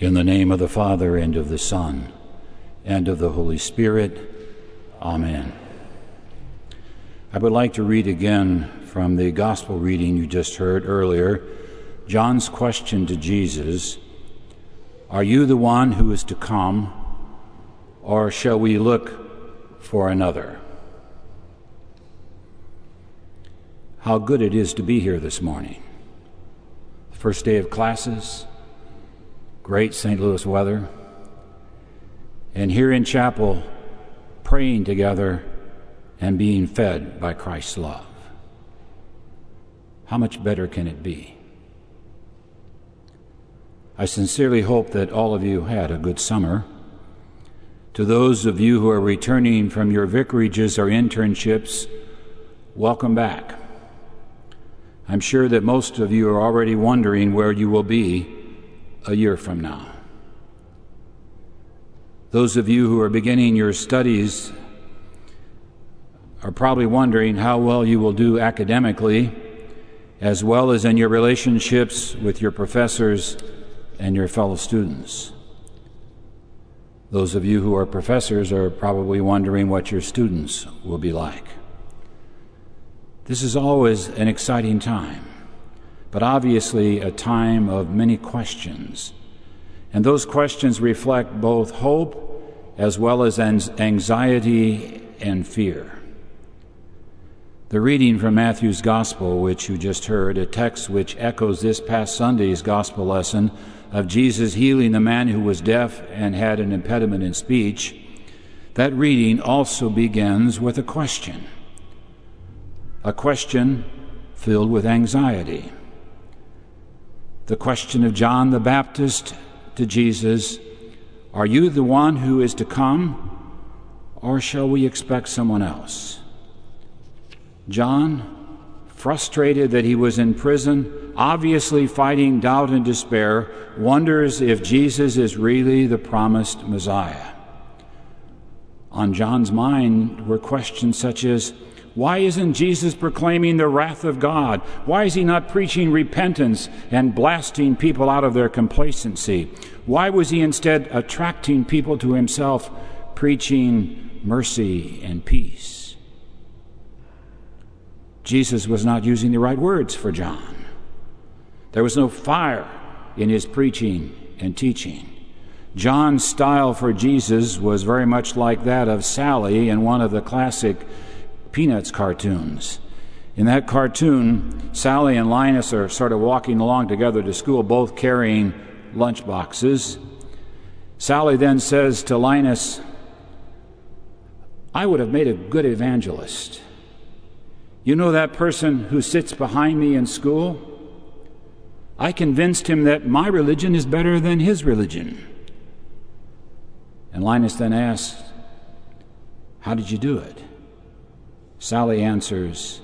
In the name of the Father, and of the Son, and of the Holy Spirit. Amen. I would like to read again from the gospel reading you just heard earlier John's question to Jesus Are you the one who is to come, or shall we look for another? How good it is to be here this morning. First day of classes great St. Louis weather, and here in chapel, praying together and being fed by Christ's love. How much better can it be? I sincerely hope that all of you had a good summer. To those of you who are returning from your vicarages or internships, welcome back. I'm sure that most of you are already wondering where you will be a year from now. Those of you who are beginning your studies are probably wondering how well you will do academically, as well as in your relationships with your professors and your fellow students. Those of you who are professors are probably wondering what your students will be like. This is always an exciting time but obviously a time of many questions. And those questions reflect both hope as well as anxiety and fear. The reading from Matthew's Gospel, which you just heard, a text which echoes this past Sunday's Gospel lesson of Jesus healing the man who was deaf and had an impediment in speech, that reading also begins with a question. A question filled with anxiety the question of John the Baptist to Jesus Are you the one who is to come, or shall we expect someone else? John, frustrated that he was in prison, obviously fighting doubt and despair, wonders if Jesus is really the promised Messiah. On John's mind were questions such as why isn't Jesus proclaiming the wrath of God? Why is he not preaching repentance and blasting people out of their complacency? Why was he instead attracting people to himself, preaching mercy and peace? Jesus was not using the right words for John. There was no fire in his preaching and teaching. John's style for Jesus was very much like that of Sally in one of the classic Peanuts cartoons. In that cartoon, Sally and Linus are sort of walking along together to school, both carrying lunch boxes. Sally then says to Linus, I would have made a good evangelist. You know that person who sits behind me in school? I convinced him that my religion is better than his religion. And Linus then asks, How did you do it? Sally answers,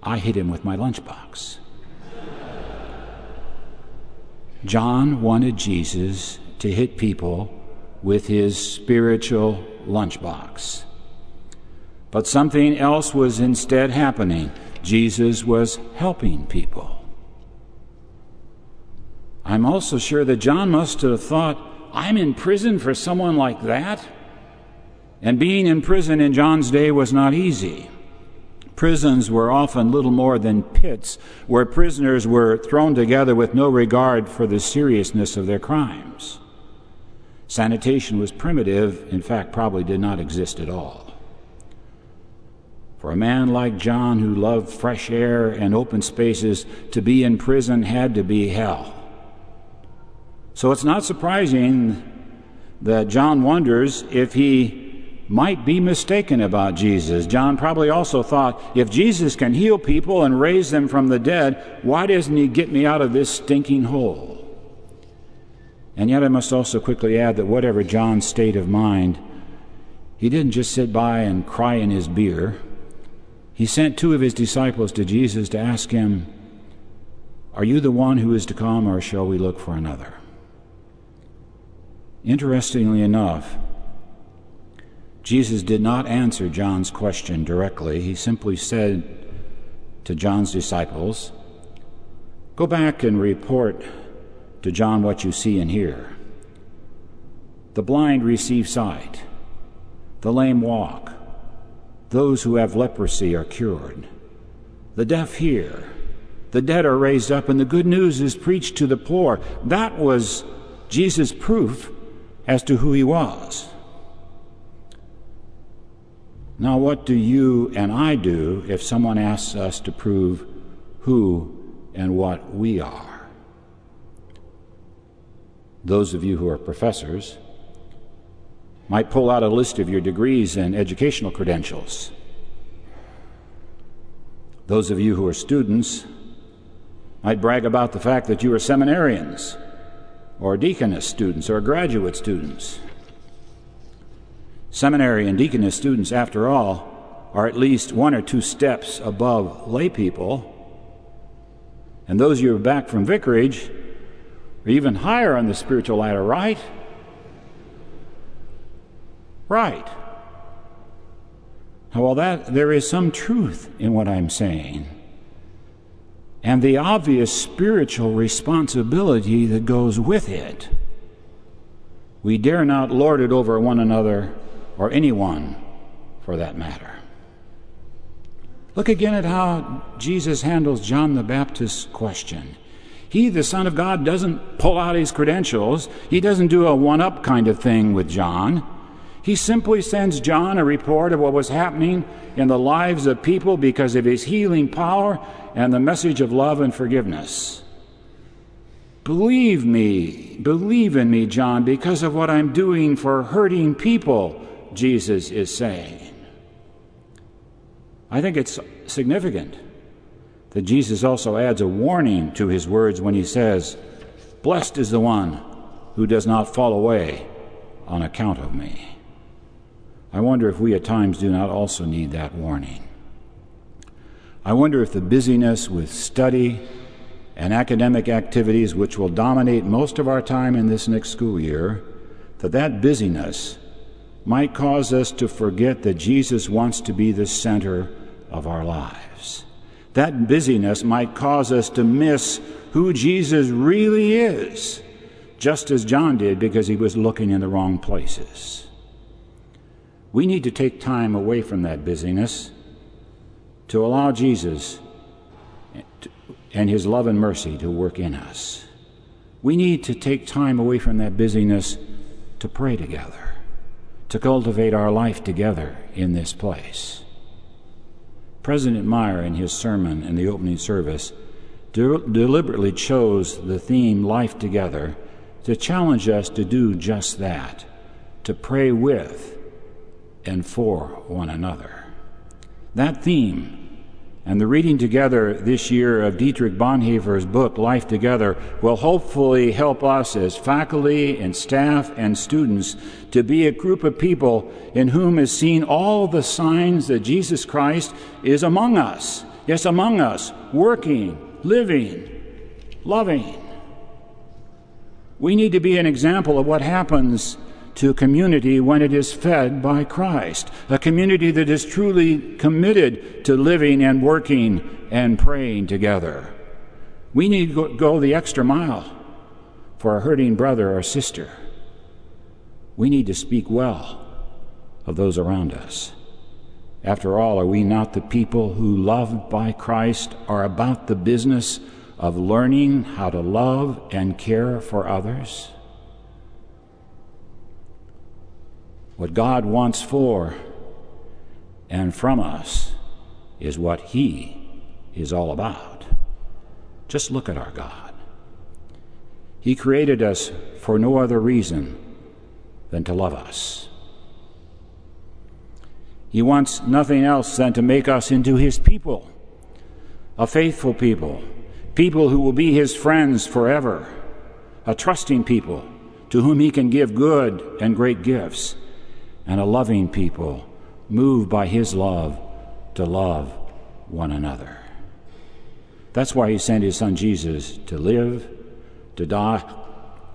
I hit him with my lunchbox. John wanted Jesus to hit people with his spiritual lunchbox. But something else was instead happening. Jesus was helping people. I'm also sure that John must have thought, I'm in prison for someone like that? And being in prison in John's day was not easy. Prisons were often little more than pits where prisoners were thrown together with no regard for the seriousness of their crimes. Sanitation was primitive, in fact, probably did not exist at all. For a man like John, who loved fresh air and open spaces, to be in prison had to be hell. So it's not surprising that John wonders if he might be mistaken about Jesus. John probably also thought, if Jesus can heal people and raise them from the dead, why doesn't he get me out of this stinking hole? And yet, I must also quickly add that whatever John's state of mind, he didn't just sit by and cry in his beer. He sent two of his disciples to Jesus to ask him, Are you the one who is to come, or shall we look for another? Interestingly enough, Jesus did not answer John's question directly. He simply said to John's disciples, Go back and report to John what you see and hear. The blind receive sight, the lame walk, those who have leprosy are cured, the deaf hear, the dead are raised up, and the good news is preached to the poor. That was Jesus' proof as to who he was. Now, what do you and I do if someone asks us to prove who and what we are? Those of you who are professors might pull out a list of your degrees and educational credentials. Those of you who are students might brag about the fact that you are seminarians or deaconess students or graduate students. Seminary and deaconess students, after all, are at least one or two steps above lay people. And those you are back from vicarage are even higher on the spiritual ladder, right? Right. Well, that there is some truth in what I'm saying and the obvious spiritual responsibility that goes with it. We dare not lord it over one another or anyone for that matter. Look again at how Jesus handles John the Baptist's question. He, the Son of God, doesn't pull out his credentials. He doesn't do a one up kind of thing with John. He simply sends John a report of what was happening in the lives of people because of his healing power and the message of love and forgiveness. Believe me, believe in me, John, because of what I'm doing for hurting people, Jesus is saying. I think it's significant that Jesus also adds a warning to his words when he says, Blessed is the one who does not fall away on account of me. I wonder if we at times do not also need that warning. I wonder if the busyness with study and academic activities, which will dominate most of our time in this next school year, that that busyness might cause us to forget that Jesus wants to be the center of our lives. That busyness might cause us to miss who Jesus really is, just as John did because he was looking in the wrong places. We need to take time away from that busyness to allow Jesus and his love and mercy to work in us. We need to take time away from that busyness to pray together, to cultivate our life together in this place. President Meyer, in his sermon in the opening service, de- deliberately chose the theme Life Together to challenge us to do just that, to pray with and for one another. That theme and the reading together this year of Dietrich Bonhoeffer's book, Life Together, will hopefully help us as faculty and staff and students to be a group of people in whom is seen all the signs that Jesus Christ is among us. Yes, among us, working, living, loving. We need to be an example of what happens to community when it is fed by Christ, a community that is truly committed to living and working and praying together. We need to go the extra mile for a hurting brother or sister. We need to speak well of those around us. After all, are we not the people who, loved by Christ, are about the business of learning how to love and care for others? What God wants for and from us is what He is all about. Just look at our God. He created us for no other reason than to love us. He wants nothing else than to make us into His people, a faithful people, people who will be His friends forever, a trusting people to whom He can give good and great gifts and a loving people moved by His love to love one another. That's why He sent His Son Jesus to live, to die,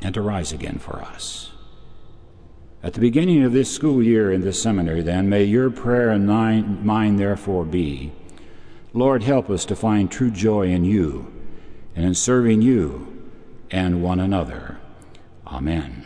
and to rise again for us. At the beginning of this school year in this seminary, then, may your prayer and mine therefore be Lord, help us to find true joy in you and in serving you and one another. Amen.